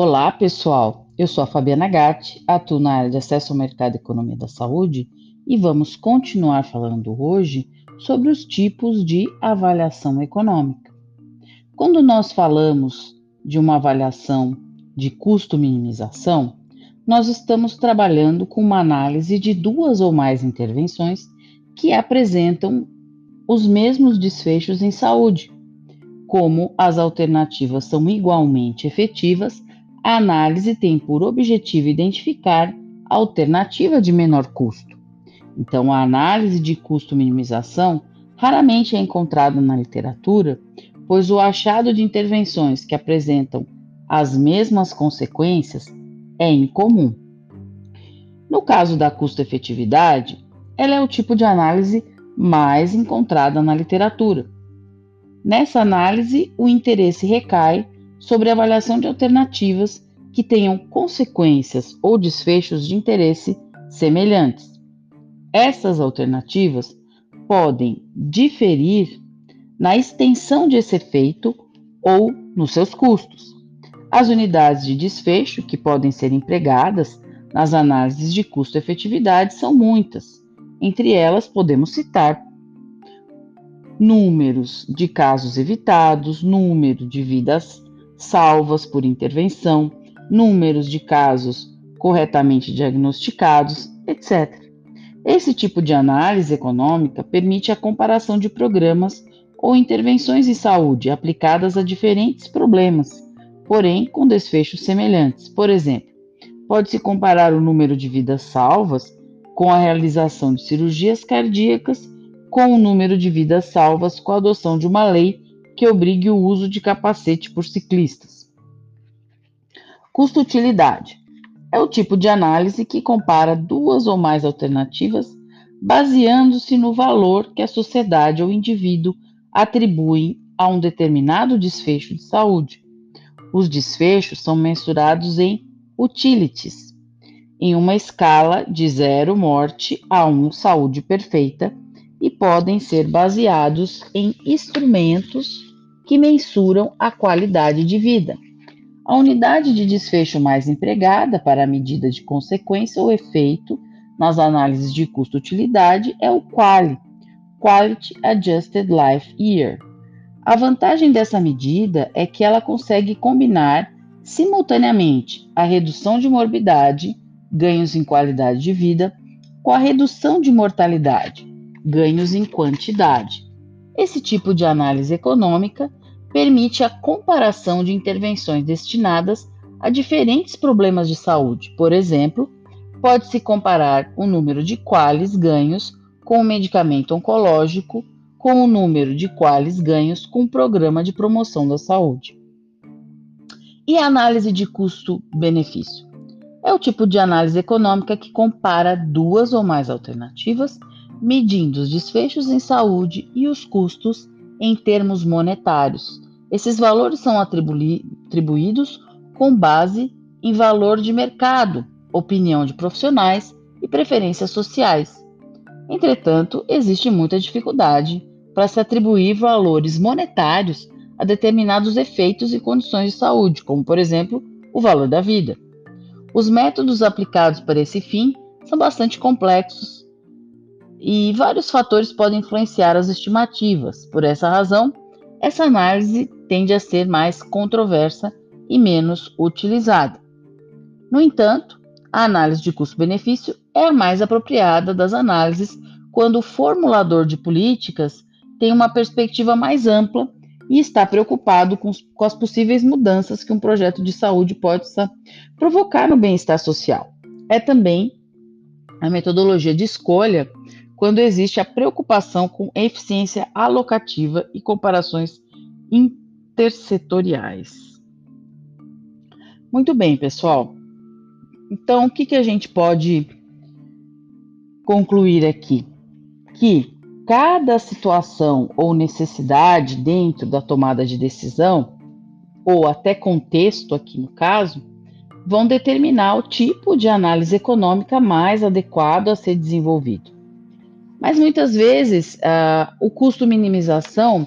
Olá, pessoal. Eu sou a Fabiana Gatti, atuo na área de acesso ao mercado e economia da saúde e vamos continuar falando hoje sobre os tipos de avaliação econômica. Quando nós falamos de uma avaliação de custo-minimização, nós estamos trabalhando com uma análise de duas ou mais intervenções que apresentam os mesmos desfechos em saúde. Como as alternativas são igualmente efetivas, a análise tem por objetivo identificar a alternativa de menor custo. Então, a análise de custo-minimização raramente é encontrada na literatura, pois o achado de intervenções que apresentam as mesmas consequências é incomum. No caso da custo-efetividade, ela é o tipo de análise mais encontrada na literatura. Nessa análise, o interesse recai sobre a avaliação de alternativas que tenham consequências ou desfechos de interesse semelhantes. Essas alternativas podem diferir na extensão de esse efeito ou nos seus custos. As unidades de desfecho que podem ser empregadas nas análises de custo-efetividade são muitas. Entre elas, podemos citar números de casos evitados, número de vidas salvas por intervenção, números de casos corretamente diagnosticados, etc. Esse tipo de análise econômica permite a comparação de programas ou intervenções em saúde aplicadas a diferentes problemas, porém com desfechos semelhantes. Por exemplo, pode-se comparar o número de vidas salvas com a realização de cirurgias cardíacas, com o número de vidas salvas com a adoção de uma lei que obrigue o uso de capacete por ciclistas. Custo-utilidade é o tipo de análise que compara duas ou mais alternativas baseando-se no valor que a sociedade ou indivíduo atribuem a um determinado desfecho de saúde. Os desfechos são mensurados em utilities, em uma escala de zero morte a um saúde perfeita e podem ser baseados em instrumentos que mensuram a qualidade de vida. A unidade de desfecho mais empregada para a medida de consequência ou efeito nas análises de custo-utilidade é o QALY, Quality Adjusted Life Year. A vantagem dessa medida é que ela consegue combinar simultaneamente a redução de morbidade ganhos em qualidade de vida, com a redução de mortalidade, ganhos em quantidade. Esse tipo de análise econômica permite a comparação de intervenções destinadas a diferentes problemas de saúde. Por exemplo, pode-se comparar o número de quales ganhos com o medicamento oncológico com o número de quales ganhos com o programa de promoção da saúde. E a análise de custo-benefício? É o tipo de análise econômica que compara duas ou mais alternativas, medindo os desfechos em saúde e os custos em termos monetários. Esses valores são atribuídos com base em valor de mercado, opinião de profissionais e preferências sociais. Entretanto, existe muita dificuldade para se atribuir valores monetários a determinados efeitos e condições de saúde, como, por exemplo, o valor da vida. Os métodos aplicados para esse fim são bastante complexos e vários fatores podem influenciar as estimativas. Por essa razão, essa análise tende a ser mais controversa e menos utilizada. No entanto, a análise de custo-benefício é a mais apropriada das análises quando o formulador de políticas tem uma perspectiva mais ampla e está preocupado com, com as possíveis mudanças que um projeto de saúde pode provocar no bem-estar social. É também a metodologia de escolha quando existe a preocupação com eficiência alocativa e comparações intersetoriais. Muito bem, pessoal. Então, o que, que a gente pode concluir aqui? Que cada situação ou necessidade dentro da tomada de decisão, ou até contexto aqui no caso, vão determinar o tipo de análise econômica mais adequado a ser desenvolvido. Mas muitas vezes uh, o custo minimização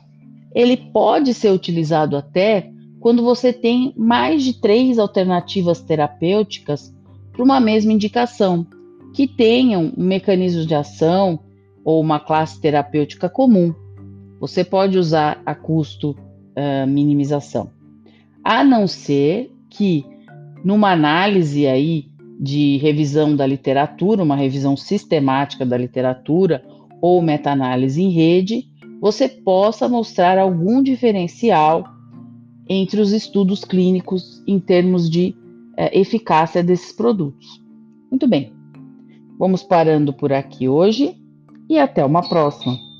ele pode ser utilizado até quando você tem mais de três alternativas terapêuticas para uma mesma indicação, que tenham um mecanismo de ação ou uma classe terapêutica comum. Você pode usar a custo uh, minimização, a não ser que numa análise aí de revisão da literatura, uma revisão sistemática da literatura ou meta-análise em rede, você possa mostrar algum diferencial entre os estudos clínicos em termos de é, eficácia desses produtos. Muito bem, vamos parando por aqui hoje e até uma próxima.